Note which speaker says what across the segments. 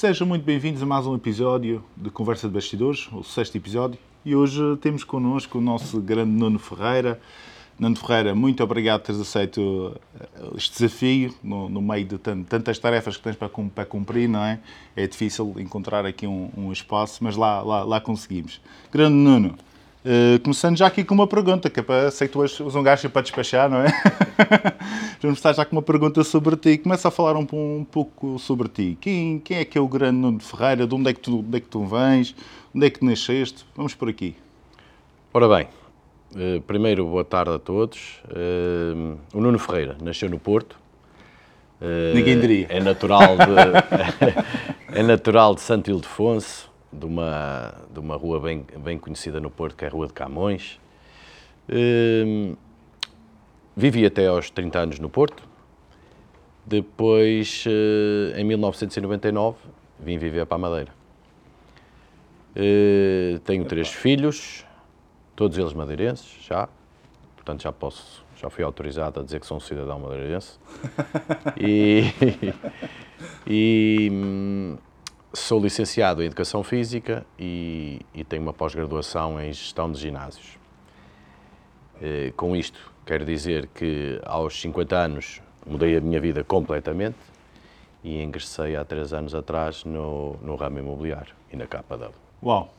Speaker 1: Sejam muito bem-vindos a mais um episódio de Conversa de Bastidores, o sexto episódio. E hoje temos connosco o nosso grande Nuno Ferreira. Nuno Ferreira, muito obrigado por teres aceito eh, este desafio no, no meio de tantas tarefas que tens para, para, cumprir, não é? É difícil encontrar aqui um, um espaço, mas lá, lá, lá conseguimos. Grande Nuno, Uh, começando já aqui com uma pergunta, que é para, sei que tu és um gajo para despachar, não é? Vamos estar já com uma pergunta sobre ti. Começa a falar um, um, pouco sobre ti. Quem, quem é que é o grande Nuno Ferreira? De onde é, que tu, onde é que tu vens? Onde é que nasceste? Vamos por aqui.
Speaker 2: Ora bem, uh, primeiro boa tarde a todos. Uh, o Nuno Ferreira nasceu no Porto.
Speaker 1: Ninguém diria.
Speaker 2: É natural de, é natural de Santo Ildefonso de uma, de uma rua bem, bem conhecida no Porto, que é a Rua de Camões. Hum, vivi até aos 30 anos no Porto. Depois, eh, em 1999, vim viver para a Madeira. Eh, tenho três filhos, todos eles madeirenses, já. Portanto, já posso, já fui autorizado a dizer que sou um cidadão madeirense. e, e hum, Sou licenciado em Educação Física e, e tenho uma pós-graduação em Gestão de Ginásios. Eh, com isto, quero dizer que aos 50 anos mudei a minha vida completamente e ingressei há três anos atrás no, no ramo imobiliário e na dele.
Speaker 1: Uau!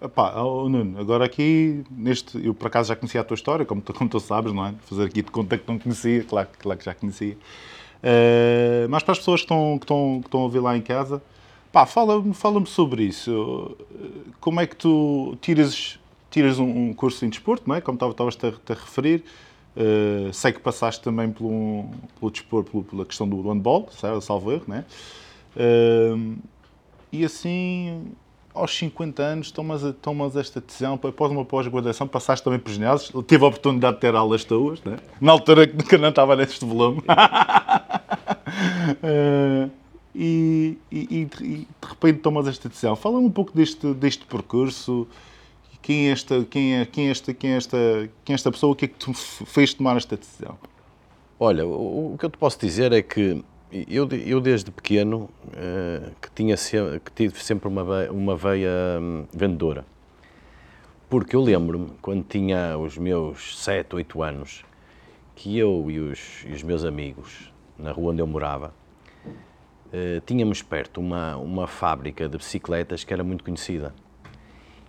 Speaker 1: Epá, oh, Nuno, agora aqui, neste, eu por acaso já conhecia a tua história, como tu, como tu sabes, não é? Fazer aqui de conta que não conhecia, claro, claro que já conhecia. Uh, mas para as pessoas que estão, que, estão, que estão a ouvir lá em casa, Pá, fala-me fala sobre isso. Como é que tu tiras, tiras um, um curso em desporto, não é? Como estavas-te a, a, referir. Uh, sei que passaste também pelo, pelo desporto, pela questão do handball, salvo erro, não é? Uh, e assim, aos 50 anos, tomas, tomas esta decisão, após uma pós-graduação, passaste também por ginásios, tive a oportunidade de ter aulas tuas, né? na altura que não estava neste volume. uh, e, e, e, de repente tomas esta decisão. Fala um pouco deste, deste percurso, quem é esta, quem é, quem é esta, quem é esta, quem é esta pessoa, o que é que tu fez tomar esta decisão?
Speaker 2: Olha, o, o que eu te posso dizer é que eu, eu desde pequeno uh, que, tinha, que tive sempre uma veia, uma veia um, vendedora. Porque eu lembro-me, quando tinha os meus 7, 8 anos, que eu e os, e os meus amigos, na rua onde eu morava, eh, tínhamos perto uma, uma fábrica de bicicletas que era muito conhecida.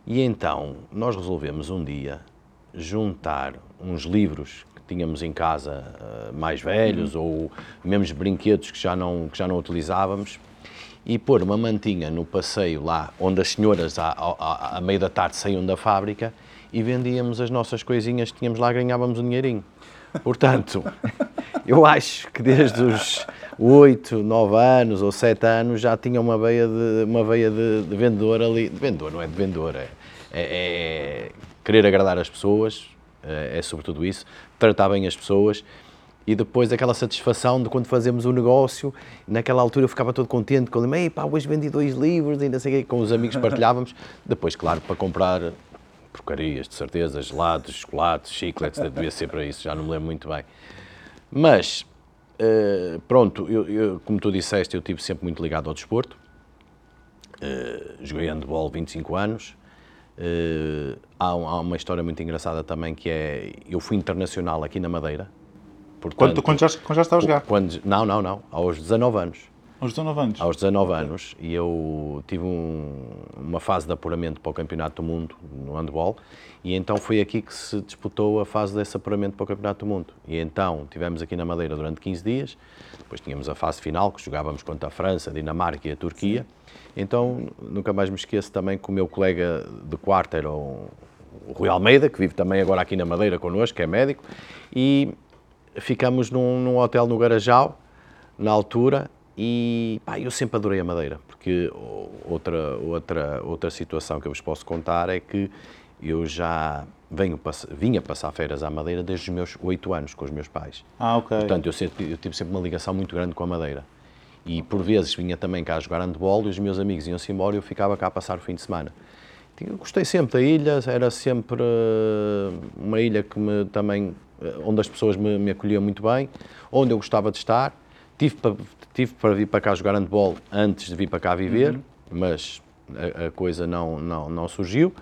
Speaker 2: E então nós resolvemos um dia juntar uns livros que tínhamos em casa uh, mais velhos uhum. ou mesmo brinquedos que já não, que já não utilizávamos e pôr uma mantinha no passeio lá onde as senhoras à, à, à meio da tarde saíam da fábrica e vendíamos as nossas coisinhas que tínhamos lá ganhávamos um dinheirinho. Portanto, eu acho que desde os 8, 9 anos ou 7 anos já tinha uma veia de, uma veia de, de vendedor ali. De vendedor, não é de vendedor, é, é, é querer agradar as pessoas, é, é, sobretudo isso, tratar bem as pessoas e depois aquela satisfação de quando fazemos o negócio, naquela altura eu ficava todo contente, quando ei pá, hoje vendi dois livros, ainda sei o com os amigos partilhávamos, depois, claro, para comprar porcarias, de certeza, gelados, chocolates, chicletes, devia ser para isso, já não me lembro muito bem. Mas Uh, pronto, eu, eu, como tu disseste, eu estive sempre muito ligado ao desporto. Uh, joguei handball 25 anos. Uh, há, há, uma história muito engraçada também que é, eu fui internacional aqui na Madeira.
Speaker 1: Portanto, quando, quando, já, quando já estava a jogar?
Speaker 2: Quando, não, não, não, aos 19 anos.
Speaker 1: Aos 19 anos?
Speaker 2: Aos 19 anos. E eu tive um, uma fase de apuramento para o Campeonato do Mundo no handball. E então foi aqui que se disputou a fase desse apuramento para o Campeonato do Mundo. E então tivemos aqui na Madeira durante 15 dias. Depois tínhamos a fase final, que jogávamos contra a França, a Dinamarca e a Turquia. Então nunca mais me esqueço também que o meu colega de quarto era o Rui Almeida, que vive também agora aqui na Madeira connosco, que é médico. E ficamos num, num hotel no Garajal, na altura, e pá, eu sempre adorei a Madeira, porque outra, outra, outra situação que eu vos posso contar é que eu já venho, vinha passar férias à Madeira desde os meus oito anos com os meus pais.
Speaker 1: Ah, ok.
Speaker 2: Portanto, eu, sempre, eu tive sempre uma ligação muito grande com a Madeira. E por vezes vinha também cá jogar handball e os meus amigos iam-se embora e eu ficava cá a passar o fim de semana. Eu gostei sempre da ilha, era sempre eh, uma ilha que me também, eh, onde as pessoas me, me acolhiam muito bem, onde eu gostava de estar tive, para, tive para vir para cá jogar handball antes de vir para cá viver, uhum. mas a, a, coisa não, não, não surgiu.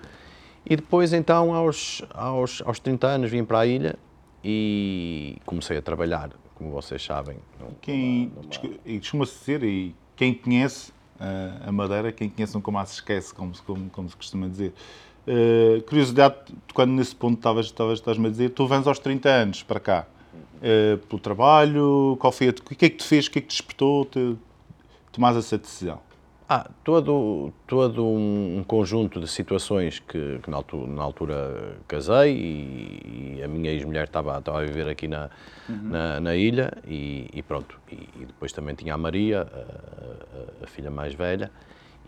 Speaker 2: E depois, então, aos, aos, aos 30 anos, vim para a ilha e comecei a trabalhar, como vocês sabem.
Speaker 1: Quem, numa... E costuma-se dizer, e quem conhece a Madeira, quem conhece nunca mais se esquece, como, como, como se costuma dizer. Uh, curiosidade, quando nesse ponto estavas, estavas, estavas a dizer, tu vens aos 30 anos para cá, uh, pelo trabalho, qual foi a, o que é que te fez, o que é que te despertou te, tomar essa decisão?
Speaker 2: Ah, todo, todo um, conjunto de situações que, que na, altura, na, altura, casei e, e a minha ex-mulher estava, estava a viver aqui na, uhum. na, na, ilha e, e pronto. E, e, depois também tinha a Maria, a, a, a, filha mais velha,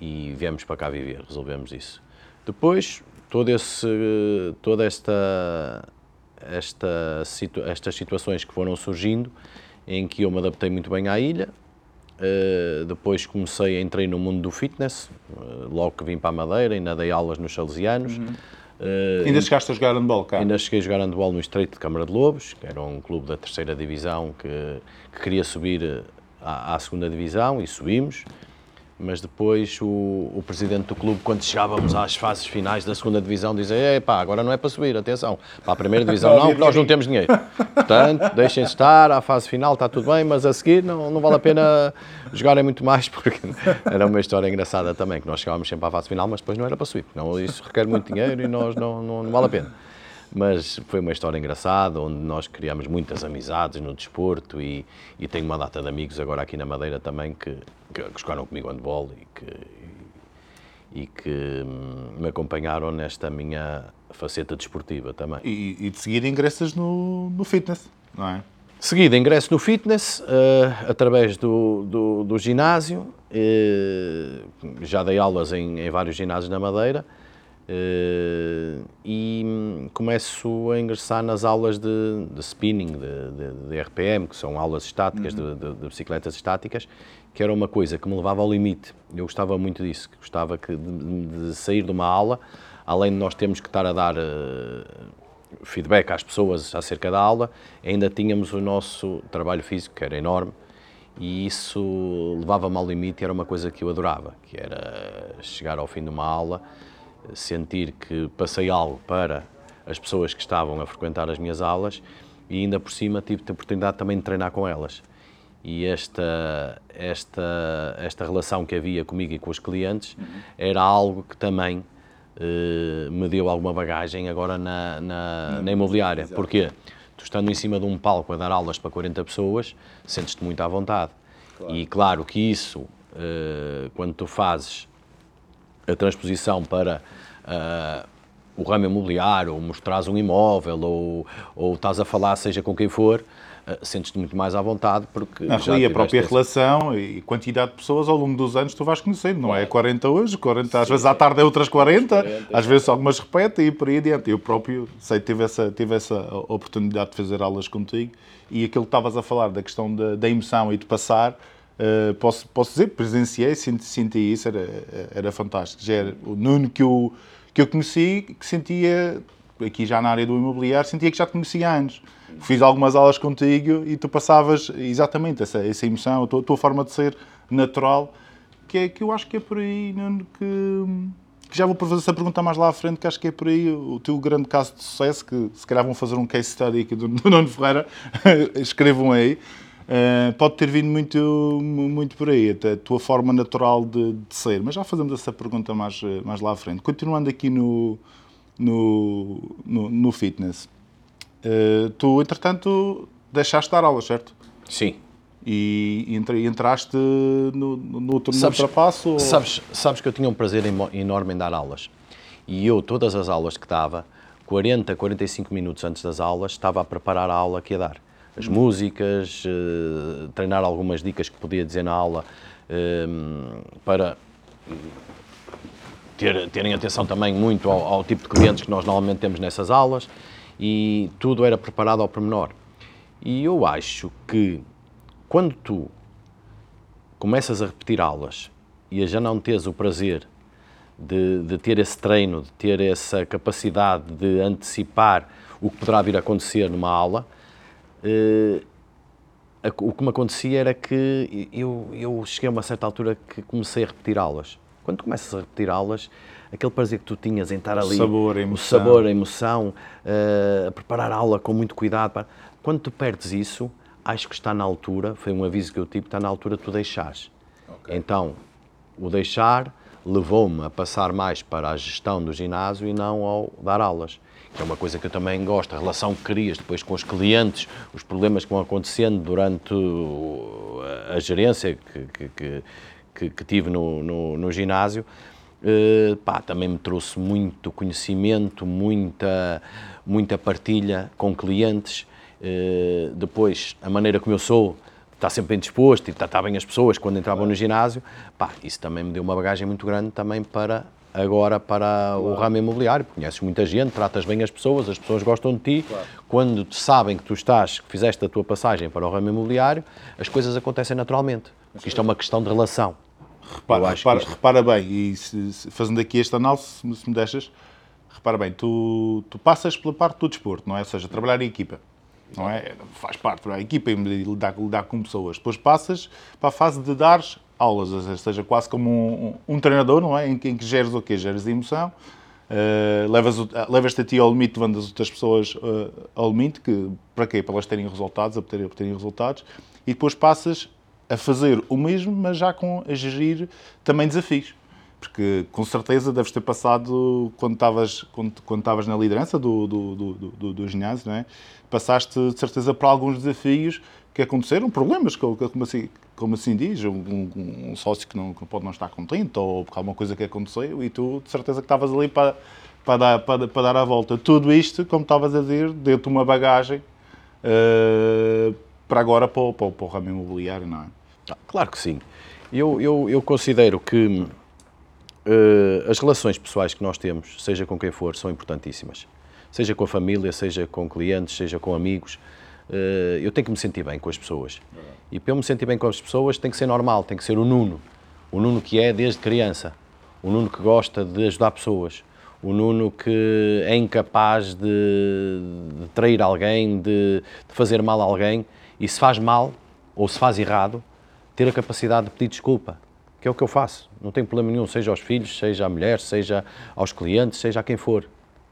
Speaker 2: e viemos para cá viver, resolvemos isso. Depois, todo esse, toda esta, esta, situ, estas situações que foram surgindo, em que eu me adaptei muito bem à ilha, Uh, depois comecei, entrei no mundo do fitness, uh, logo que vim para a Madeira, ainda dei aulas nos Salesianos. Uhum.
Speaker 1: Uh, ainda chegaste a jogar handball cá?
Speaker 2: Ainda cheguei a jogar handball no Estreito de Câmara de Lobos, que era um clube da terceira divisão que, que queria subir à, à segunda divisão e subimos mas depois o, o, presidente do clube, quando chegávamos às fases finais da segunda divisão, dizia: pá, agora não é para subir, atenção, para a primeira divisão não, nós não temos dinheiro. Portanto, deixem estar, à fase final está tudo bem, mas a seguir não, não vale a pena jogarem muito mais, porque era uma história engraçada também, que nós chegávamos sempre à fase final, mas depois não era para subir, não, isso requer muito dinheiro e nós não, não, não vale a pena mas foi uma história engraçada, onde nós criamos muitas amizades no desporto e, e tenho uma data de amigos agora aqui na Madeira também que, que, que jogaram comigo handball e que, e que hum, me acompanharam nesta minha faceta desportiva também.
Speaker 1: E, e de seguida ingressas no, no fitness, não é?
Speaker 2: Seguida ingresso no fitness, uh, através do, do, do ginásio, uh, já dei aulas em, em vários ginásios na Madeira, Uh, e começo a ingressar nas aulas de, de spinning, de, de, de, RPM, que são aulas estáticas, uhum. de, bicicletas estáticas, que era uma coisa que me levava ao limite. Eu gostava muito disso, gostava que de, sair de uma aula, além de nós termos que estar a dar uh, feedback às pessoas acerca da aula, ainda tínhamos o nosso trabalho físico, que era enorme, e isso levava-me ao limite e era uma coisa que eu adorava, que era chegar ao fim de uma aula sentir que passei algo para as pessoas que estavam a frequentar as minhas aulas e ainda por cima tive a oportunidade também de treinar com elas. E esta, esta, esta relação que havia comigo e com os clientes uhum. era algo que também eh, me deu alguma bagagem agora na, na, na imobiliária. Exato. Porquê? Tu estando em cima de um palco a dar aulas para 40 pessoas, sentes-te muito à vontade. Claro. E claro que isso, eh, quando tu fazes a transposição para uh, o ramo imobiliário, ou mostrares um imóvel, ou, ou estás a falar, seja com quem for, uh, sentes-te muito mais à vontade porque
Speaker 1: não, já e a própria esse... relação e quantidade de pessoas ao longo dos anos tu vais conhecendo, não é? 40 hoje, 40, às vezes à tarde é outras 40, 40 às vezes algumas repetem e por aí adiante. Eu próprio sei, tive essa, tive essa oportunidade de fazer aulas contigo e aquilo que estavas a falar da questão da, da emoção e de passar, Uh, posso, posso dizer, presenciei, senti, senti isso, era, era fantástico. Já era o Nuno que eu, que eu conheci, que sentia, aqui já na área do imobiliário, sentia que já te conhecia há anos. Fiz algumas aulas contigo e tu passavas exatamente essa, essa emoção, a tua, a tua forma de ser natural, que, é, que eu acho que é por aí, Nuno, que, já vou fazer essa pergunta mais lá à frente, que acho que é por aí o teu grande caso de sucesso, que se calhar vão fazer um case study aqui do, do Nuno Ferreira, escrevam aí. Uh, pode ter vindo muito, muito por aí, a tua forma natural de, de, ser. Mas já fazemos essa pergunta mais, mais lá à frente. Continuando aqui no, no, no, no fitness, uh, tu, entretanto, deixaste de dar aulas, certo?
Speaker 2: Sim.
Speaker 1: E entraste no, no, outro, sabes, passo?
Speaker 2: Sabes, sabes que eu tinha um prazer enorme em dar aulas. E eu, todas as aulas que dava, 40, 45 minutos antes das aulas, estava a preparar a aula que ia dar as músicas, uh, treinar algumas dicas que podia dizer na aula uh, para ter, terem atenção também muito ao, ao, tipo de clientes que nós normalmente temos nessas aulas e tudo era preparado ao pormenor. E eu acho que quando tu começas a repetir aulas e já não tens o prazer de, de, ter esse treino, de ter essa capacidade de antecipar o que poderá vir a acontecer numa aula, uh, o que me acontecia era que eu, eu cheguei a uma certa altura que comecei a repetir aulas. Quando começas a repetir aulas, aquele prazer que tu tinhas em estar ali,
Speaker 1: o sabor, a emoção,
Speaker 2: o sabor, a emoção uh, a preparar a aula com muito cuidado. Quando tu perdes isso, acho que está na altura, foi um aviso que eu tive, está na altura de tu deixares. Okay. Então, o deixar levou-me a passar mais para a gestão do ginásio e não ao dar aulas que é uma coisa que eu também gosto, a relação que crias depois com os clientes, os problemas que vão acontecendo durante a gerência que, que, que, que tive no, no, no ginásio, uh, pá, também me trouxe muito conhecimento, muita, muita partilha com clientes. Uh, depois, a maneira como eu sou, está sempre bem disposto e tratar bem as pessoas quando entravam no ginásio, pá, isso também me deu uma bagagem muito grande também para agora para claro. o ramo imobiliário. Conheces muita gente, tratas bem as pessoas, as pessoas gostam de ti. Claro. Quando sabem que tu estás, que fizeste a tua passagem para o ramo imobiliário, as coisas acontecem naturalmente. Porque isto é uma questão de relação.
Speaker 1: Repara, repara, isto... repara, bem, e se, se, fazendo aqui este análise, se, se me deixas, repara bem, tu, tu passas pela parte do desporto, não é? Ou seja, trabalhar em equipa. Não é? Faz parte da equipa e lidar, lidar com pessoas. Depois passas para a fase de dar aulas, ou seja, quase como um, um treinador, não é? Em em que geres o quê? Geres emoção, uh, levas-te levas a ti ao limite, levando as outras pessoas uh, ao limite, que, para quê? Para elas terem resultados, a obterem, obterem resultados, e depois passas a fazer o mesmo, mas já com a gerir também desafios. Porque com certeza deves ter passado, quando estavas, quando, quando estavas na liderança do, do, do, do, do ginásio, não é? passaste de certeza por alguns desafios que aconteceram, problemas, como assim, como assim diz, um, um sócio que não, que pode não estar contente ou por alguma coisa que aconteceu e tu de certeza que estavas ali para, para, dar, para, para dar a volta. Tudo isto, como estavas a dizer, deu-te uma bagagem uh, para agora para o, para, para o ramo imobiliário, não é?
Speaker 2: Ah, claro que sim. Eu, eu, eu considero que uh, as relações pessoais que nós temos, seja com quem for, são importantíssimas seja com a família, seja com clientes, seja com amigos. Uh, eu tenho que me sentir bem com as pessoas. E para eu me sentir bem com as pessoas tem que ser normal, tem que ser o Nuno. O Nuno que é desde criança. O Nuno que gosta de ajudar pessoas. O Nuno que é incapaz de, de trair alguém, de, de fazer mal a alguém. E se faz mal, ou se faz errado, ter a capacidade de pedir desculpa que é o que eu faço. Não tem problema nenhum, seja aos filhos, seja à mulher, seja aos clientes, seja a quem for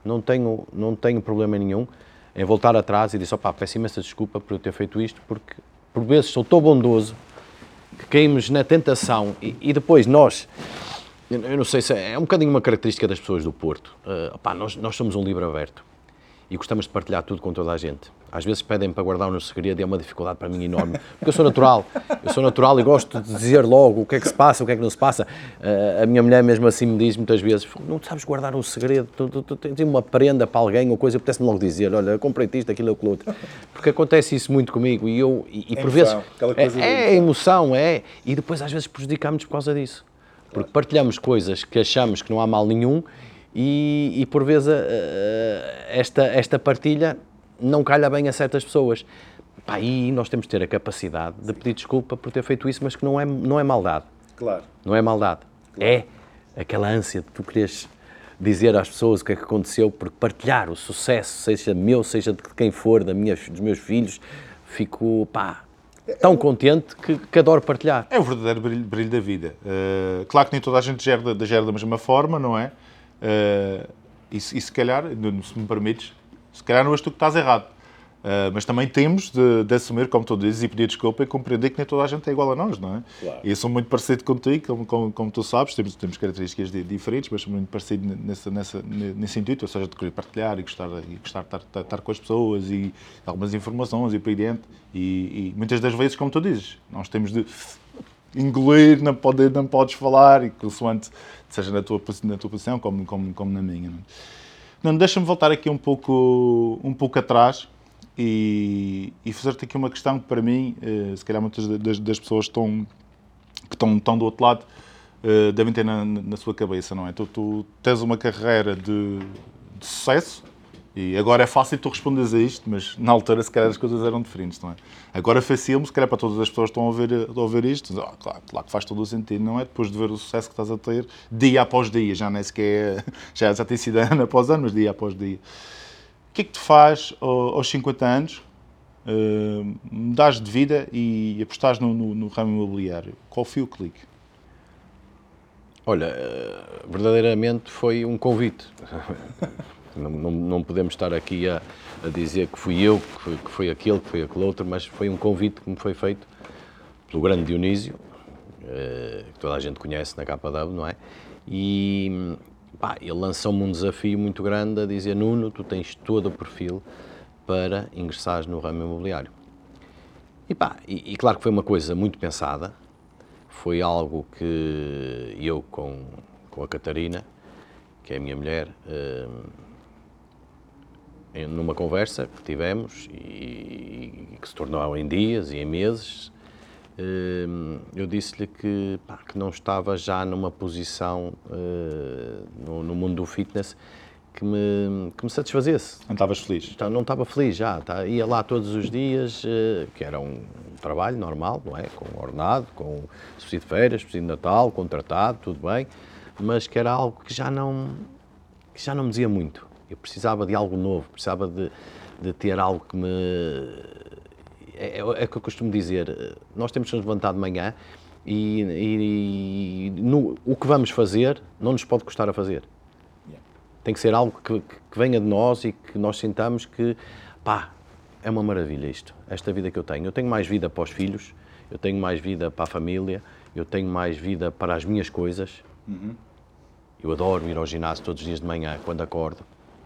Speaker 2: não tenho, não tenho problema nenhum em voltar atrás e dizer, opá, peço imensa desculpa por eu ter feito isto, porque por vezes sou tão bondoso que caímos na tentação e, e depois nós, eu não sei se é, é um bocadinho uma característica das pessoas do Porto, uh, opá, nós, nós somos um livro aberto e gostamos de partilhar tudo com toda a gente. Às vezes pedem para guardar um segredo e é uma dificuldade para mim enorme, porque eu sou natural, eu sou natural e gosto de dizer logo o que é que se passa, o que é que não se passa. Uh, a minha mulher mesmo assim me diz muitas vezes, não sabes guardar um segredo, tu, tu, tu tens uma prenda para alguém ou coisa, apetece-me logo dizer, olha, comprei isto, aquilo, aquilo outro. Porque acontece isso muito comigo e eu, e, e por emoção, vezes, é, é emoção, é, e depois às vezes prejudicamos por causa disso. Porque partilhamos coisas que achamos que não há mal nenhum e, e por vezes esta, esta partilha não calha bem a certas pessoas. Pá, aí nós temos de ter a capacidade de pedir desculpa por ter feito isso, mas que não é, não é maldade.
Speaker 1: Claro.
Speaker 2: Não é maldade. Claro. É aquela ânsia de tu queres dizer às pessoas o que é que aconteceu, porque partilhar o sucesso, seja meu, seja de quem for, da minha, dos meus filhos, fico, pá, tão contente que, que adoro partilhar.
Speaker 1: É o verdadeiro brilho, brilho da vida. Uh, claro que nem toda a gente gera, gera da mesma forma, não é? Uh, e, e, se calhar, se me permites, se calhar não és tu que estás errado. Uh, mas também temos de, de, assumir, como tu dizes, e pedir desculpa e compreender que nem toda a gente é igual a nós, não é? Claro. Eu sou muito parecido contigo, como, como, como tu sabes, temos, temos características diferentes, mas sou muito parecido nessa, nessa, nesse intuito, ou seja, de querer partilhar e gostar, e gostar de estar, estar, com as pessoas e algumas informações e por e, e muitas das vezes, como tu dizes, nós temos de engolir, não, pode, não podes falar, e consoante, seja na tua, na tua posição como, como, como na minha. É? não deixa-me voltar aqui um pouco, um pouco atrás e, e fazer-te aqui uma questão que para mim, eh, se calhar muitas das, das pessoas estão, que estão, estão do outro lado eh, devem ter na, na sua cabeça, não é? Tu, tu tens uma carreira de, de sucesso, e agora é fácil tu responderes a isto, mas na altura se calhar as coisas eram diferentes, não é? Agora fazíamos, se calhar para todas as pessoas que estão a ouvir, a ouvir isto, ah, claro, claro que faz todo o sentido, não é? Depois de ver o sucesso que estás a ter, dia após dia, já nem sequer, já, já tem sido ano após ano, mas dia após dia. O que é que te faz aos 50 anos uh, mudares de vida e apostares no, no, no ramo imobiliário, qual foi o clique?
Speaker 2: Olha, eh, verdadeiramente foi um convite. não, não, não, podemos estar aqui a, a, dizer que fui eu, que foi, que foi aquele, que foi aquele outro, mas foi um convite que me foi feito pelo grande Dionísio, eh, que toda a gente conhece na KW, não é? E pá, ele lançou-me um desafio muito grande a dizer: Nuno, tu tens todo o perfil para ingressares no ramo imobiliário. E, pá, e, e claro que foi uma coisa muito pensada, foi algo que eu com, com a Catarina, que é a minha mulher, eh, numa conversa que tivemos e, e que se tornou em dias e em meses, Ehm, eu disse-lhe que, pá, que não estava já numa posição uh, no, no, mundo do fitness que me, que me satisfazesse.
Speaker 1: Não estavas feliz?
Speaker 2: Então, não estava feliz já. Tá? Ia lá todos os dias, uh, que era um trabalho normal, não é? Com ordenado, com subsídio de férias, subsídio de Natal, contratado, tudo bem, mas que era algo que já não, que já não me dizia muito. Eu precisava de algo novo, precisava de, de ter algo que me é, é, é o que eu costumo dizer, nós temos que nos levantar de manhã e, e, e no, o que vamos fazer não nos pode custar a fazer. Tem que ser algo que, que, venha de nós e que nós sintamos que, pá, é uma maravilha isto, esta vida que eu tenho. Eu tenho mais vida para os filhos, eu tenho mais vida para a família, eu tenho mais vida para as minhas coisas. Uhum. Eu adoro ir ao ginásio todos os dias de manhã, quando acordo.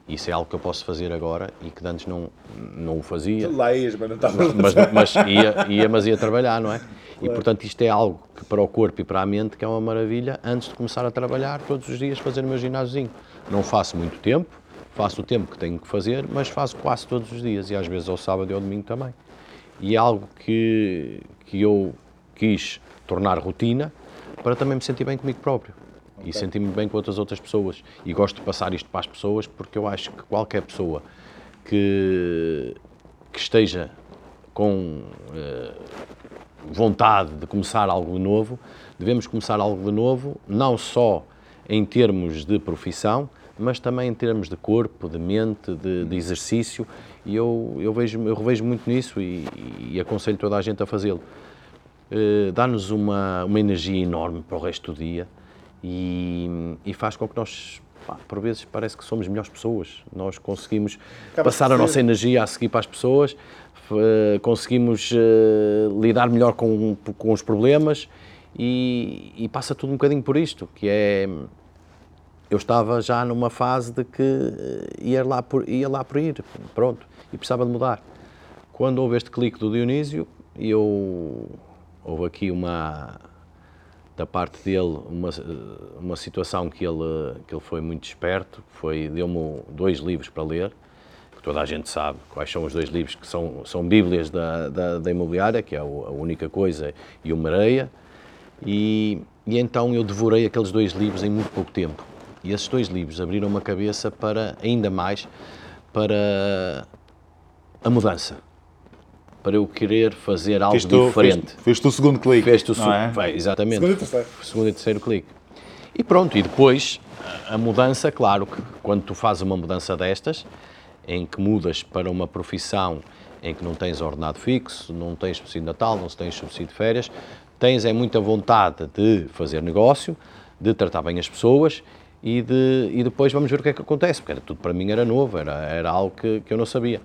Speaker 2: Isso é algo que eu posso fazer agora e que antes não, não o fazia.
Speaker 1: Lá ias, mas não estava
Speaker 2: mas, mas ia, ia, mas ia trabalhar, não é? E portanto isto é algo que para o corpo e para a mente que é uma maravilha antes de começar a trabalhar todos os dias fazer o meu ginásiozinho. Não faço muito tempo, faço o tempo que tenho que fazer, mas faço quase todos os dias e às vezes ao sábado e ao domingo também. E é algo que, que eu quis tornar rotina para também me sentir bem comigo próprio okay. e sentir-me bem com outras outras pessoas. E gosto de passar isto para as pessoas porque eu acho que qualquer pessoa que, que esteja com uh, vontade de começar algo novo, devemos começar algo de novo, não só em termos de profissão, mas também em termos de corpo, de mente, de, de exercício, e eu, eu, vejo, eu revejo muito nisso e, e aconselho toda a gente a fazê-lo. Uh, Dá-nos uma, uma energia enorme para o resto do dia, e, e faz com que nós, pá, por vezes, parece que somos melhores pessoas. Nós conseguimos Acaba passar a nossa energia a seguir para as pessoas, conseguimos uh, lidar melhor com, com os problemas e, e, passa tudo um bocadinho por isto, que é... Eu estava já numa fase de que eh, ia lá por, ia lá por ir, pronto, e precisava de mudar. Quando houve este clique do Dionísio, eu, houve aqui uma, da parte dele uma, uma situação que ele, que ele foi muito esperto, foi deu-me dois livros para ler, que toda a gente sabe quais são os dois livros que são, são bíblias da, da, da imobiliária, que é a Única Coisa e o Mareia, e, e então eu devorei aqueles dois livros em muito pouco tempo. E esses dois livros abriram uma cabeça para, ainda mais, para a mudança para eu querer fazer algo diferente.
Speaker 1: Fez-te o segundo clique.
Speaker 2: Fez-te o segundo, é? exatamente. Segundo e terceiro. Segundo e terceiro clique. E pronto, e depois a mudança, claro que quando tu fazes uma mudança destas, em que mudas para uma profissão em que não tens ordenado fixo, não tens subsídio de Natal, não tens subsídio de férias, tens é muita vontade de fazer negócio, de tratar bem as pessoas e, de, e depois vamos ver o que é que acontece, porque era, tudo para mim era novo, era, era algo que, que eu não sabia.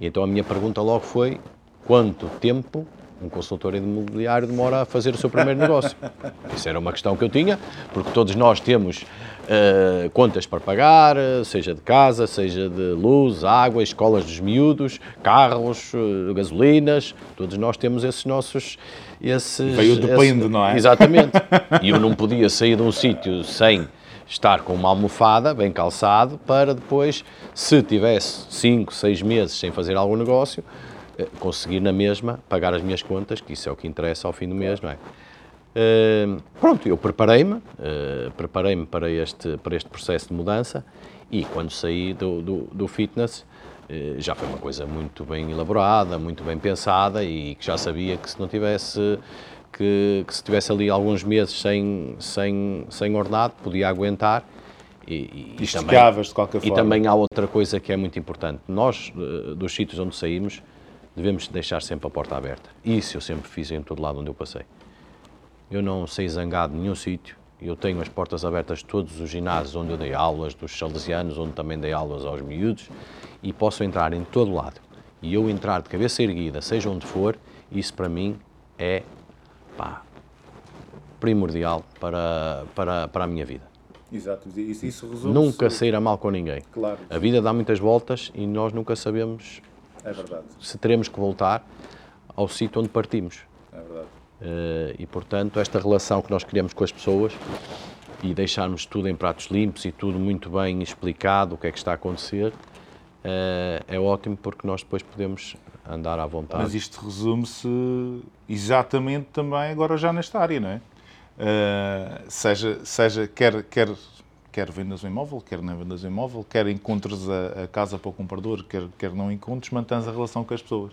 Speaker 2: E então a minha pergunta logo foi, quanto tempo um consultor imobiliário demora a fazer o seu primeiro negócio. Isso era uma questão que eu tinha, porque todos nós temos uh, contas para pagar, seja de casa, seja de luz, água, escolas dos miúdos, carros, uh, gasolinas, todos nós temos esses nossos... Esses,
Speaker 1: Veio depende, esse, não é?
Speaker 2: Exatamente. E eu não podia sair de um sítio sem estar com uma almofada, bem calçado, para depois, se tivesse 5, 6 meses sem fazer algum negócio, eh, conseguir na mesma pagar as minhas contas, que isso é o que interessa ao fim do mês, não é? Uh, pronto, eu preparei-me, uh, preparei-me para este, para este processo de mudança e quando saí do, do, do fitness uh, já foi uma coisa muito bem elaborada, muito bem pensada e que já sabia que se não tivesse que, que se tivesse ali alguns meses sem, sem, sem ordenado, podia aguentar
Speaker 1: e, e, e também, de qualquer
Speaker 2: forma. E também há outra coisa que é muito importante. Nós, dos sítios onde saímos, devemos deixar sempre a porta aberta. Isso eu sempre fiz em todo lado onde eu passei. Eu não sei zangar de nenhum sítio. Eu tenho as portas abertas de todos os ginásios onde eu dei aulas, dos salesianos, onde também dei aulas aos miúdos, e posso entrar em todo lado. E eu entrar de cabeça erguida, seja onde for, isso para mim é pá, primordial para, para, para a minha vida.
Speaker 1: Exato, isso, isso resume
Speaker 2: Nunca sair a mal com ninguém.
Speaker 1: Claro.
Speaker 2: A vida dá muitas voltas e nós nunca sabemos
Speaker 1: É verdade,
Speaker 2: se teremos que voltar ao sítio onde partimos.
Speaker 1: é verdade.
Speaker 2: Eh, e, portanto, esta relação que nós criamos com as pessoas e deixarmos tudo em pratos limpos e tudo muito bem explicado, o que é que está a acontecer, eh, é ótimo porque nós depois podemos andar à vontade.
Speaker 1: Mas isto resume-se exatamente também agora já nesta área, não é? Uh, seja, seja quer, quer, quer vendas um imóvel, quer não vendas um imóvel, quer encontres a, a casa para o comprador, quer, quer não encontres, mantens a relação com as pessoas.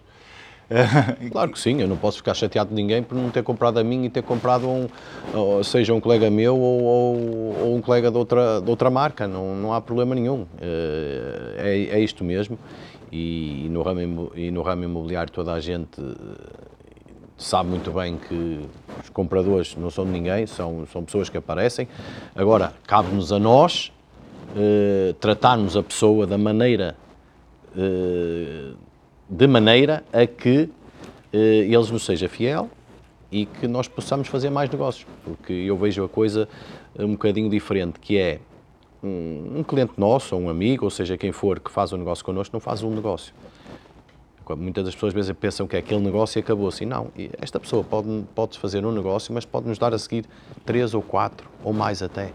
Speaker 2: Claro que sim, eu não posso ficar chateado de ninguém por não ter comprado a mim e ter comprado um, seja um colega meu ou, ou- ou um colega de outra, de outra marca, não, não há problema nenhum. Eh, É, é isto mesmo. E, e no ramo, e no ramo imobiliário toda a gente sabe muito bem que os compradores não são de ninguém, são, são pessoas que aparecem. Agora, cabe-nos a nós eh, tratarmos a pessoa da maneira eh, de maneira a que eh, eles nos seja fiel e que nós possamos fazer mais negócios, porque eu vejo a coisa um bocadinho diferente, que é um, um cliente nosso, ou um amigo, ou seja, quem for que faz um negócio connosco, não faz um negócio. Muitas das pessoas às vezes pensam que é aquele negócio e acabou assim. Não, esta pessoa pode, pode fazer um negócio, mas pode nos dar a seguir três ou quatro, ou mais até.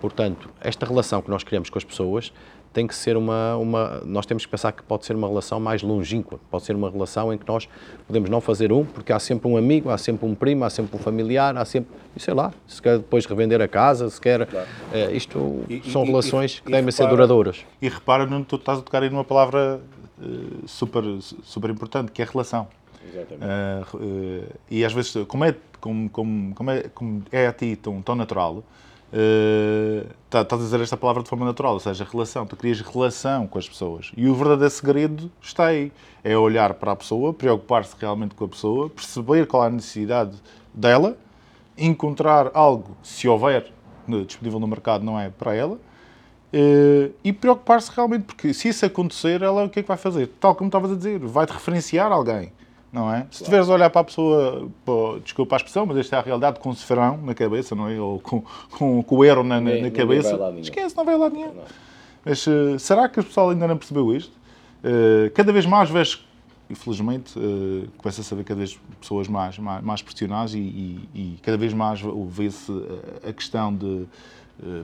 Speaker 2: Portanto, esta relação que nós criamos com as pessoas tem que ser uma, uma. Nós temos que pensar que pode ser uma relação mais longínqua, pode ser uma relação em que nós podemos não fazer um, porque há sempre um amigo, há sempre um primo, há sempre um familiar, há sempre. sei lá, se quer depois revender a casa, se quer. eh, isto
Speaker 1: E-
Speaker 2: são
Speaker 1: e-
Speaker 2: relações
Speaker 1: e-
Speaker 2: que devem ser
Speaker 1: repara-
Speaker 2: duradouras.
Speaker 1: E repara, Nuno, tu estás a tocar aí numa palavra super, super importante, que é relação. Ah, eh, e às vezes, como é, como, como, como é, como é a ti tão, tão natural, eh, tá- estás a dizer esta palavra de forma natural, ou seja, relação. Tu crias relação com as pessoas. E o verdadeiro segredo está aí. É olhar para a pessoa, preocupar-se realmente com a pessoa, perceber qual é a necessidade dela, encontrar algo, se houver eh, disponível no mercado, não é para ela, eh, e preocupar-se realmente, porque se isso acontecer, ela o que é que vai fazer? Tal como estavas a dizer, vai-te referenciar alguém, não é? Se estiveres a olhar para a pessoa, pô, desculpa a expressão, mas esta é a realidade, com o cifrão na cabeça, não é? Ou com, com, com o euro na, na- na cabeça,
Speaker 2: nenhum.
Speaker 1: esquece, não vai lá nenhum. Mas eh, será que o pessoal ainda não percebeu isto? Eh, cada vez mais vejo, infelizmente, uh, começa-se a ver cada vez pessoas mais, mais, mais pressionadas e, e- e cada vez mais vê-se a questão de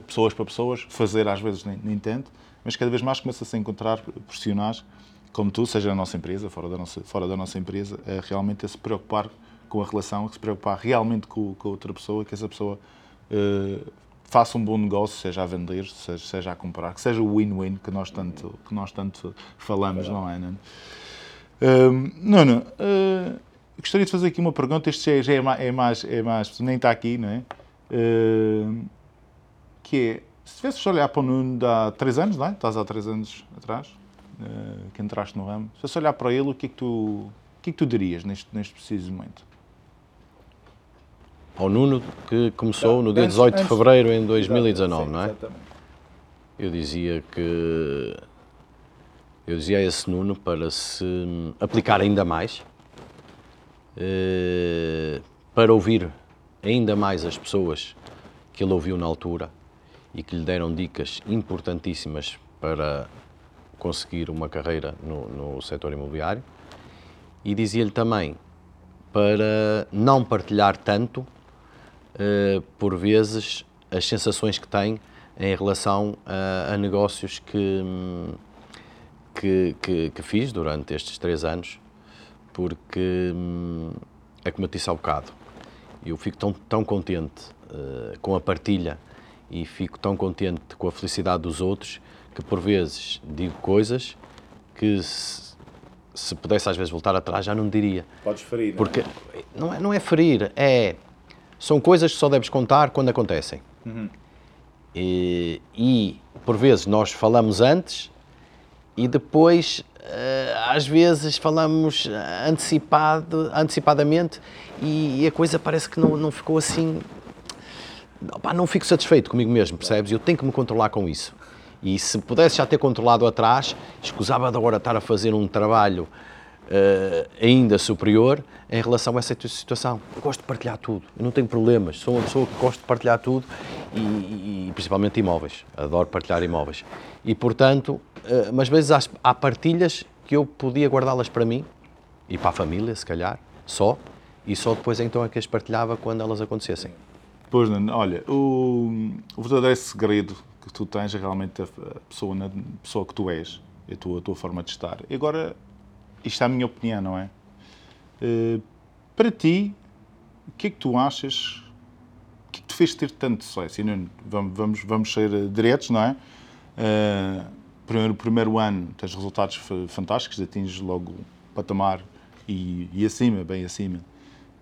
Speaker 1: pessoas para pessoas, fazer às vezes nem, nem tanto, mas cada vez mais começa-se a encontrar profissionais como tu, seja na nossa empresa, fora da nossa, fora da nossa empresa, a realmente a se preocupar com a relação, a se preocupar realmente com, com outra pessoa, que essa pessoa eh, faça um bom negócio, seja a vender, seja, seja a comprar, que seja o win-win que nós tanto, que nós tanto falamos, não é, Nuno? Hum, Nuno, eh, gostaria de fazer aqui uma pergunta, isto já, é- já é, é, mais, é mais, nem está aqui, não é? Que é, se tivesses de olhar para o Nuno há três anos, não é? Estás há três anos atrás, eh, que entraste no ramo, se tivesse olhar para ele, o que é que tu, o que é que tu dirias neste, neste preciso momento?
Speaker 2: Ao Nuno, que começou no dia
Speaker 1: Antes-
Speaker 2: 18 de fevereiro em 2019,
Speaker 1: Sim,
Speaker 2: não é?
Speaker 1: Exatamente.
Speaker 2: Eu dizia que. Eu dizia a esse Nuno para se aplicar ainda mais, eh, para ouvir ainda mais as pessoas que ele ouviu na altura e que lhe deram dicas importantíssimas para conseguir uma carreira no, no setor imobiliário. E dizia-lhe também para não partilhar tanto, eh, por vezes, as sensações que tem em relação a, a negócios que, hum, que, que, que fiz durante estes três anos, porque hum, é como eu disse há bocado, eu fico tão, tão contente eh, com a partilha e fico tão contente com a felicidade dos outros que por vezes digo coisas que se, se pudesse às vezes voltar atrás já não diria.
Speaker 1: Podes ferir,
Speaker 2: Porque não é, não é ferir, é. São coisas que só deves contar quando acontecem. E, e, por vezes nós falamos antes e depois às vezes falamos antecipado, antecipadamente e, a coisa parece que não, não ficou assim. Não fico satisfeito comigo mesmo, percebes? Eu tenho que me controlar com isso. E se pudesse já ter controlado atrás, escusava de agora estar a fazer um trabalho uh, ainda superior em relação a essa situação. Eu gosto de partilhar tudo, eu não tenho problemas, sou uma pessoa que gosto de partilhar tudo e, e principalmente imóveis, adoro partilhar imóveis. E portanto, uh, mas às vezes há, há partilhas que eu podia guardá-las para mim e para a família, se calhar, só, e só depois então é que as partilhava quando elas acontecessem.
Speaker 1: Pois, não, olha, o, o verdadeiro segredo que tu tens é realmente a pessoa, na pessoa que tu és, a tua, a tua forma de estar. E agora, isto é a minha opinião, não é? Uh, para ti, o que é que tu achas? O que é que te fez ter tanto sucesso? Não, vamos, vamos, vamos ser diretos, não é? Uh, primeiro, primeiro ano tens resultados fantásticos, atinges logo o patamar e, e acima, bem acima,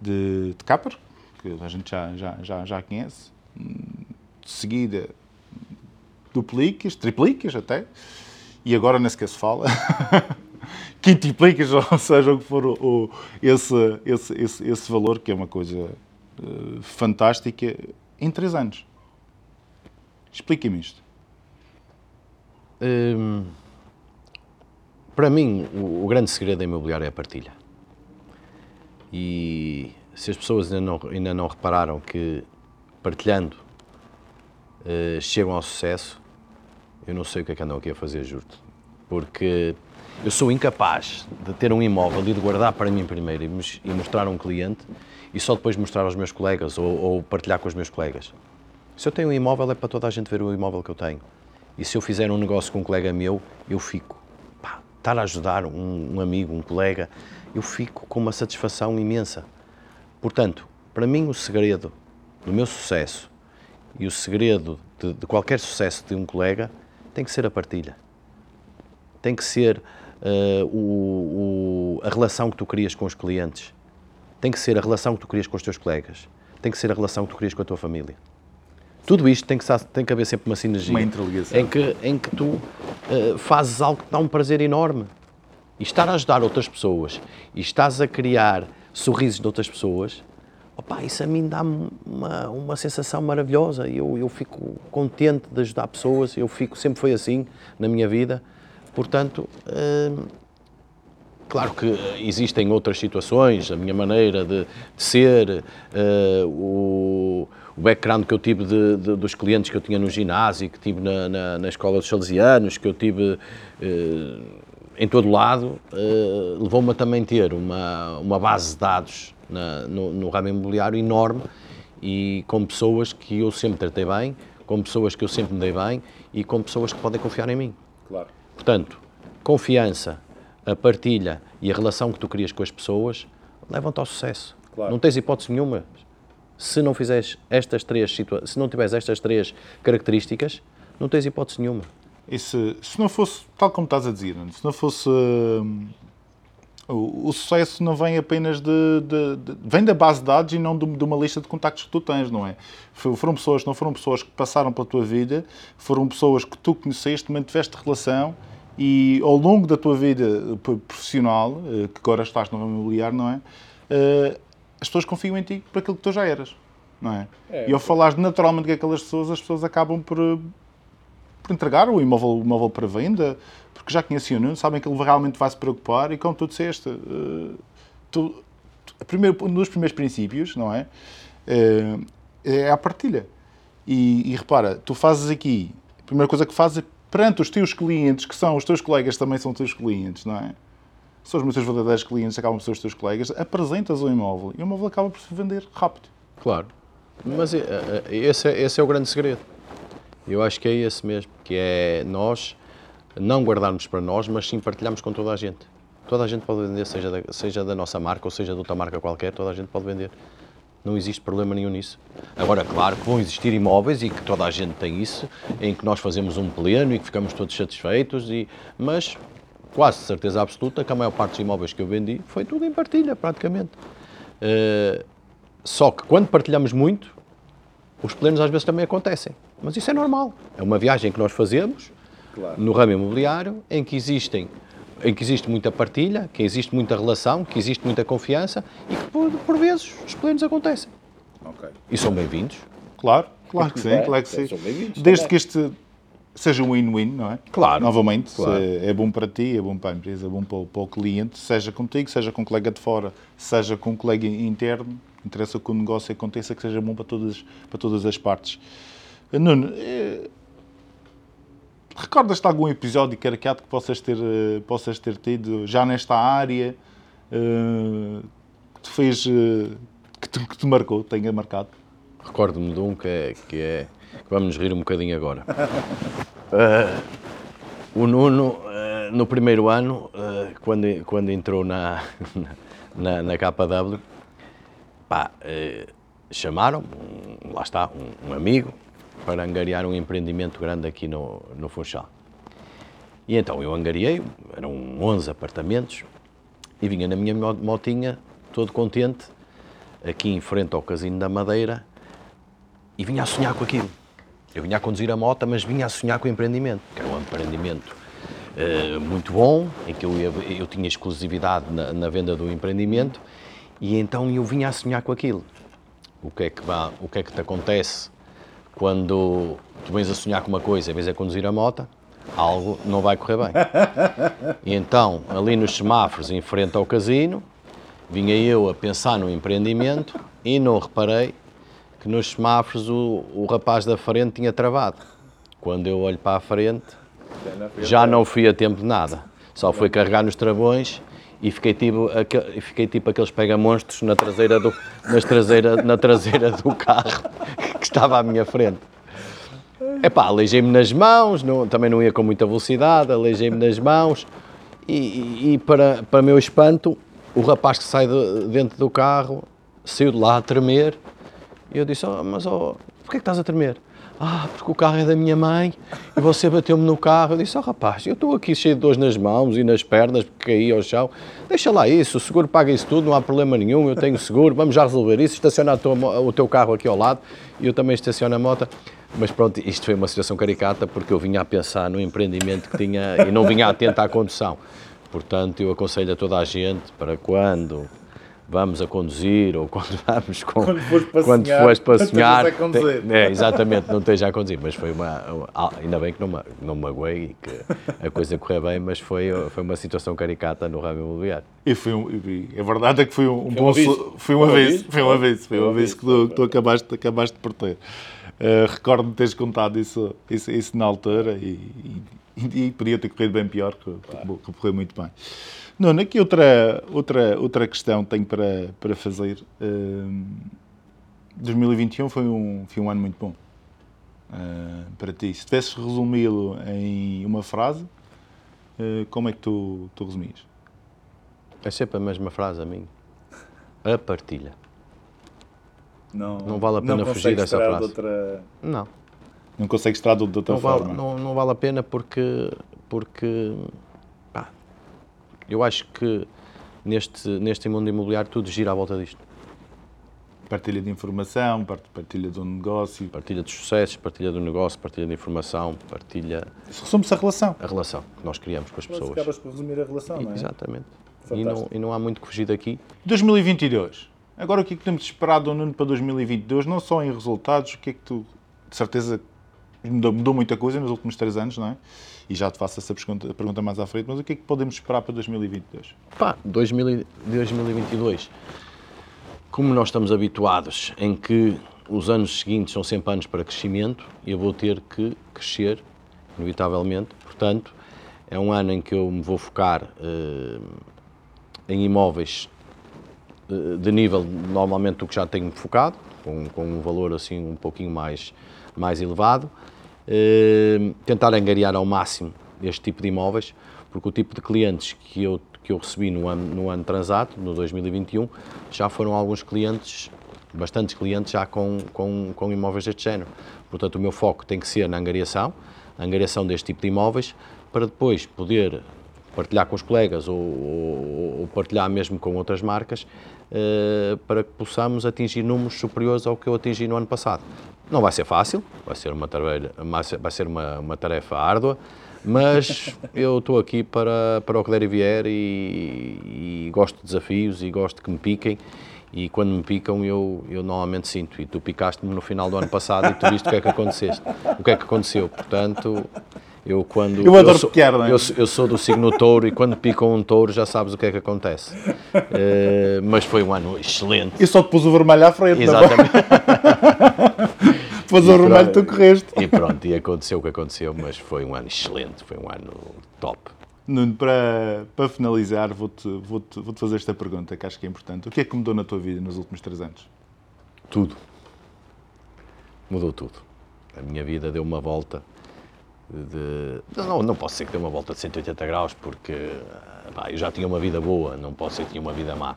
Speaker 1: de, de Capper, que a gente já, já, já, já conhece. De seguida, duplicas, triplicas até, e agora nem sequer se fala. Quintiplicas, ou seja, o que for o, esse, esse, esse, esse valor, que é uma coisa uh, fantástica, em três anos. Explica-me isto.
Speaker 2: Hum, para mim, o, o, grande segredo da imobiliária é a partilha. E se as pessoas ainda não, ainda não repararam que partilhando uh, chegam ao sucesso, eu não sei o que é que andam aqui a fazer, juro-te. Porque eu sou incapaz de ter um imóvel e de guardar para mim primeiro e mostrar a um cliente e só depois mostrar aos meus colegas ou, ou, partilhar com os meus colegas. Se eu tenho um imóvel, é para toda a gente ver o imóvel que eu tenho. E se eu fizer um negócio com um colega meu, eu fico. Pá, estar a ajudar um, um amigo, um colega, eu fico com uma satisfação imensa. Portanto, para mim, o segredo do meu sucesso e o segredo de, de qualquer sucesso de um colega tem que ser a partilha. Tem que ser uh, o, o, a relação que tu crias com os clientes. Tem que ser a relação que tu crias com os teus colegas. Tem que ser a relação que tu crias com a tua família. Tudo isto tem que, tem que haver sempre uma sinergia.
Speaker 1: Uma interligação.
Speaker 2: Em que, em que tu uh, fazes algo que dá um prazer enorme. E estar a ajudar outras pessoas e estás a criar sorrisos de outras pessoas, opa, isso a mim dá-me uma, uma sensação maravilhosa. Eu, eu fico contente de ajudar pessoas, eu fico, sempre foi assim na minha vida. Portanto, uh, claro que existem outras situações, a minha maneira de, de ser, uh, o, o, background que eu tive de, de, dos clientes que eu tinha no ginásio, que tive na, na, na escola dos salesianos, que eu tive uh, em todo lado, uh, levou-me a também ter uma, uma base de dados na, no, no ramo imobiliário enorme e com pessoas que eu sempre tratei bem, com pessoas que eu sempre me dei bem e com pessoas que podem confiar em mim.
Speaker 1: Claro.
Speaker 2: Portanto, confiança, a partilha e a relação que tu crias com as pessoas levam-te ao sucesso. Claro. Não tens hipótese nenhuma. Se não fizeres estas três se não tiveres estas três características, não tens hipótese nenhuma.
Speaker 1: E se, não fosse, tal como estás a dizer, se não fosse uh, o, o, sucesso não vem apenas de, de, de, vem da base de dados e não de, de, uma lista de contactos que tu tens, não é? Foram pessoas, não foram pessoas que passaram pela tua vida, foram pessoas que tu conheceste, mantiveste relação e ao longo da tua vida profissional, eh, que agora estás no imobiliário, não é? Eh, as pessoas confiam em ti para aquilo que tu já eras, não é? é e ao falar naturalmente com aquelas pessoas, as pessoas acabam por, entregar o imóvel, o imóvel para venda, porque já conheciam o Nuno, sabem que ele realmente vai se preocupar e como tu disseste, uh, tu, tu, primeiro, um dos primeiros princípios, não é? Uh, é a partilha. E, e repara, tu fazes aqui, a primeira coisa que fazes é perante os teus clientes, que são os teus colegas, também são teus clientes, não é? São os teus verdadeiros clientes, acabam por ser os teus colegas, apresentas o imóvel e o imóvel acaba por se vender rápido.
Speaker 2: Claro. Mas eh, esse é, esse é o grande segredo. Eu acho que é esse mesmo, que é nós não guardarmos para nós, mas sim partilharmos com toda a gente. Toda a gente pode vender, seja da, seja da nossa marca ou seja de outra marca qualquer, toda a gente pode vender. Não existe problema nenhum nisso. Agora, claro que vão existir imóveis e que toda a gente tem isso, em que nós fazemos um pleno e que ficamos todos satisfeitos, e, mas quase certeza absoluta que a maior parte dos imóveis que eu vendi foi tudo em partilha, praticamente. Uh, só que quando partilhamos muito, os plenos às vezes também acontecem. Mas isso é normal. É uma viagem que nós fazemos claro. no ramo imobiliário em que existem em que existe muita partilha, que existe muita relação, que existe muita confiança e que por, por vezes os problemas acontecem.
Speaker 3: Ok.
Speaker 2: E são bem-vindos.
Speaker 1: Claro, claro que sim,
Speaker 3: É,
Speaker 1: claro que sim. Desde
Speaker 3: também.
Speaker 1: que este seja um win-win, não é?
Speaker 2: Claro,
Speaker 1: Novamente,
Speaker 2: claro.
Speaker 1: é bom para ti, é bom para a empresa, é bom para o, para o cliente, seja contigo, seja com um colega de fora, seja com um colega interno, interessa que o negócio aconteça, que seja bom para todas, para todas as partes. Nuno, eh, recordas-te algum episódio caricato que possas ter, eh, possas ter tido já nesta área, eh, que te fez, que te, que te marcou, tenha marcado?
Speaker 2: Recordo-me de um que é, que é que vamos rir um bocadinho agora. Ah, o Nuno, ah, no primeiro ano, ah, quando, quando entrou na, na, na KW, pá, chamaram, lá está, um, um amigo, para angariar um empreendimento grande aqui no, no Funchal. E então eu angariei, eram 11 apartamentos, e vinha na minha mo- motinha, todo contente, aqui em frente ao Casino da Madeira, e vinha a sonhar com aquilo. Eu vinha a conduzir a moto, mas vinha a sonhar com o empreendimento, que era um empreendimento eh, muito bom, em que eu, ia- eu tinha exclusividade na, na venda do empreendimento, e então eu vinha a sonhar com aquilo. O que é que, vá, o que, é que te acontece quando tu vens a sonhar com uma coisa e vens a conduzir a moto? Algo não vai correr bem. E então, ali nos semáforos, em frente ao casino, vinha eu a pensar no empreendimento e não reparei que nos semáforos o, o rapaz da frente tinha travado. Quando eu olho para a frente, já não fui a tempo de nada. Só fui carregar nos travões e fiquei tipo, aque- e fiquei tipo aqueles pega-monstros na traseira, do, nas traseira, na traseira do carro que estava à minha frente. Epá, aleijei-me nas mãos, não- também não ia com muita velocidade, aleijei-me nas mãos e, e- e para, para meu espanto, o rapaz que sai de- dentro do carro saiu de lá a tremer e eu disse, oh, mas oh, porquê que estás a tremer? Ah, porque o carro é da minha mãe e você bateu-me no carro. Eu disse, oh rapaz, eu estou aqui cheio de dores nas mãos e nas pernas porque caí ao chão. Deixa lá isso, o seguro paga isso tudo, não há problema nenhum, eu tenho seguro, vamos já resolver isso, estaciona tua o teu carro aqui ao lado e eu também estaciono a moto. Mas pronto, isto foi uma situação caricata porque eu vinha a pensar no empreendimento que tinha e não vinha atento à condução. Portanto, eu aconselho a toda a gente para quando vamos a conduzir ou quando vamos com
Speaker 3: Quando fores para
Speaker 2: quando
Speaker 3: sonhar,
Speaker 2: para sonhar,
Speaker 3: a conduzir.
Speaker 2: é, exatamente, não esteja a conduzir, mas foi uma, uma- ah, ainda bem que não, ma- não me magoei e que a coisa correu bem, mas foi, foi uma situação caricata no ramo imobiliário.
Speaker 1: E foi um, e a verdade é que foi um, um bom
Speaker 3: aviso.
Speaker 1: foi um
Speaker 3: um
Speaker 1: aviso,
Speaker 3: aviso.
Speaker 1: foi um aviso, foi um
Speaker 3: Foi um
Speaker 1: aviso que tu, que tu acabaste, acabaste por ter. Uh, Recordo-me teres contado isso, isso, isso na altura e, e, e podia ter corrido bem pior, que, que correu muito bem. Nuno, aqui outra, outra, outra questão tenho para, para fazer. Um, 2021 foi um, foi um ano muito bom uh, para ti. Se tivesses resumi-lo em uma frase, uh, como é que tu, tu resumias?
Speaker 2: É sempre a mesma frase a mim. A partilha.
Speaker 3: Não,
Speaker 2: Não vale a pena fugir dessa frase.
Speaker 3: De outra...
Speaker 2: Não.
Speaker 1: Não consegues tratar de outra
Speaker 2: Não vale,
Speaker 1: forma.
Speaker 2: não, não vale a pena porque, porque eu acho que neste, neste mundo imobiliário tudo gira à volta disto.
Speaker 1: Partilha de informação, part- partilha de um negócio.
Speaker 2: Partilha de sucessos, partilha do negócio, partilha de informação, partilha
Speaker 1: Isso resume-se a relação.
Speaker 2: a relação que nós criamos com as
Speaker 3: Mas
Speaker 2: pessoas.
Speaker 3: acabas por resumir a relação, não é?
Speaker 2: Exatamente. E não, e não há muito que fugir daqui.
Speaker 1: 2022. Agora o que é que temos esperado do Nuno para 2022? Não só em resultados, o que é que tu, de certeza, mudou, mudou muita coisa nos últimos três anos, não é? E já te faço essa pergunta, mais à frente, mas o que é que podemos esperar para 2022?
Speaker 2: Pá, 2000 e- 2022. Como nós estamos habituados em que os anos seguintes são sempre anos para crescimento, eu vou ter que crescer, inevitavelmente. Portanto, é um ano em que eu me vou focar eh, em imóveis eh, de nível normalmente do que já tenho focado, com, com um valor assim um pouquinho mais, mais elevado. Eh, tentar angariar ao máximo este tipo de imóveis, porque o tipo de clientes que eu, que eu recebi no ano, no ano transato, no 2021, já foram alguns clientes, bastantes clientes já com, com, com imóveis deste género. Portanto, o meu foco tem que ser na angariação, angariação deste tipo de imóveis, para depois poder partilhar com os colegas ou, ou- ou partilhar mesmo com outras marcas eh, para que possamos atingir números superiores ao que eu atingi no ano passado. Não vai ser fácil, vai ser uma tarefa, vai ser uma, uma tarefa árdua, Mas eu estou aqui para, para o que der e vier e, e gosto de desafios e gosto que me piquem. E quando me picam, eu, eu normalmente sinto. E tu picaste-me no final do ano passado e tu viste o que é que aconteceste. O que é que aconteceu. Portanto, eu quando.
Speaker 1: Eu adoro
Speaker 2: sou,
Speaker 1: picar, não é?
Speaker 2: eu, sou- eu sou do signo touro e quando picam um touro já sabes o que é que acontece. Eh, mas foi um ano excelente.
Speaker 1: E só te pus o vermelho à frente. é?
Speaker 2: Exatamente.
Speaker 1: Depois o vermelho tu correste.
Speaker 2: E pronto, e aconteceu o que aconteceu, mas foi um ano excelente, foi um ano top.
Speaker 1: Nuno, para, para finalizar, vou-te vou -te, vou -te fazer esta pergunta que acho que é importante. O que é que mudou na tua vida nos últimos três anos?
Speaker 2: Tudo. Mudou tudo. A minha vida deu uma volta de. Não, não posso ser que deu uma volta de 180 graus, porque pá, eu já tinha uma vida boa, não posso ser que tinha uma vida má.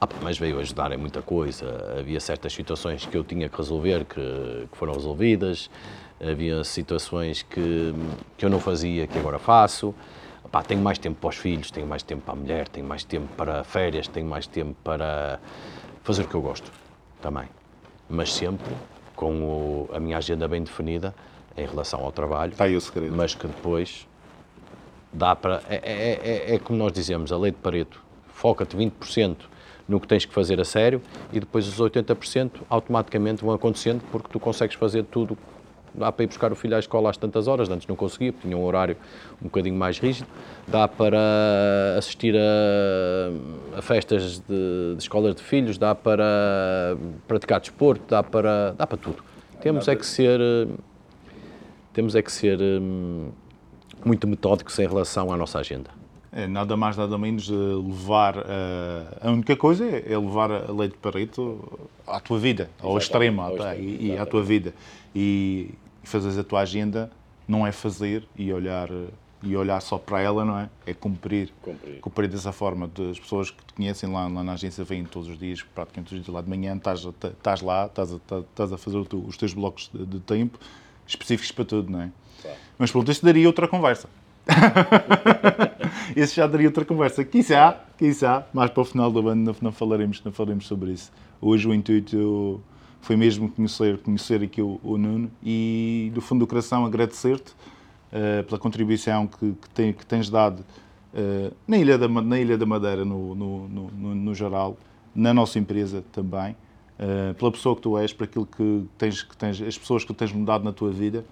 Speaker 2: Ah, pá, mas veio ajudar em muita coisa. Havia certas situações que eu tinha que resolver que, que foram resolvidas, havia situações que, que eu não fazia que agora faço. Pá, tenho mais tempo para os filhos, tenho mais tempo para a mulher, tenho mais tempo para férias, tenho mais tempo para fazer o que eu gosto também. Mas sempre com o- a minha agenda bem definida em relação ao trabalho,
Speaker 1: Está aí o segredo.
Speaker 2: mas que depois dá para. É, é- é- é como nós dizemos, a lei de Pareto: foca-te 20% no que tens que fazer a sério e depois os 80% automaticamente vão acontecendo porque tu consegues fazer tudo. Dá para ir buscar o filho à escola às tantas horas, antes não conseguia, porque tinha um horário um bocadinho mais rígido. Dá para assistir a, a festas de, de escolas de filhos, dá para praticar desporto, dá para, dá para tudo. Temos é que ser eh, temos é que ser hum, muito metódicos em relação à nossa agenda.
Speaker 1: É nada mais, nada menos eh, levar. eh, a única coisa é, levar a lei de Pareto à tua vida, ao extremo,
Speaker 3: ao
Speaker 1: tá,
Speaker 3: extremo,
Speaker 1: e, e à tua vida. E, fazeres a tua agenda não é fazer e olhar, e olhar só para ela, não é? É cumprir.
Speaker 3: Cumprir.
Speaker 1: dessa forma. As pessoas que te conhecem lá, lá na agência vêm todos os dias, praticamente todos os dias lá de manhã, estás, estás lá, estás a, estás a fazer os teus blocos de tempo específicos para tudo, não é?
Speaker 3: Claro.
Speaker 1: Mas pronto, isso daria outra conversa. Esse já daria outra conversa. Quizá, quizá, mais para o final do ano não, falaremos, não falaremos sobre isso. Hoje o intuito foi mesmo conhecer, conhecer aqui o, o Nuno e, do fundo do coração, agradecer-te eh, pela contribuição que, que, tem- que tens dado eh, na, Ilha da, na Ilha da Madeira, no, no, no, no- no geral, na nossa empresa também, eh, pela pessoa que tu és, por aquilo que tens, que tens, as pessoas que tens mudado na tua vida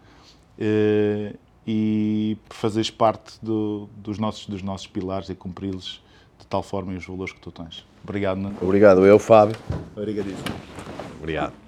Speaker 1: eh, e por fazeres parte do- dos, nossos, dos nossos pilares e cumpri-los de tal forma e os valores que tu tens. Obrigado, Nuno.
Speaker 2: Obrigado, eu, Fábio.
Speaker 1: Obrigadíssimo.
Speaker 2: Obrigado.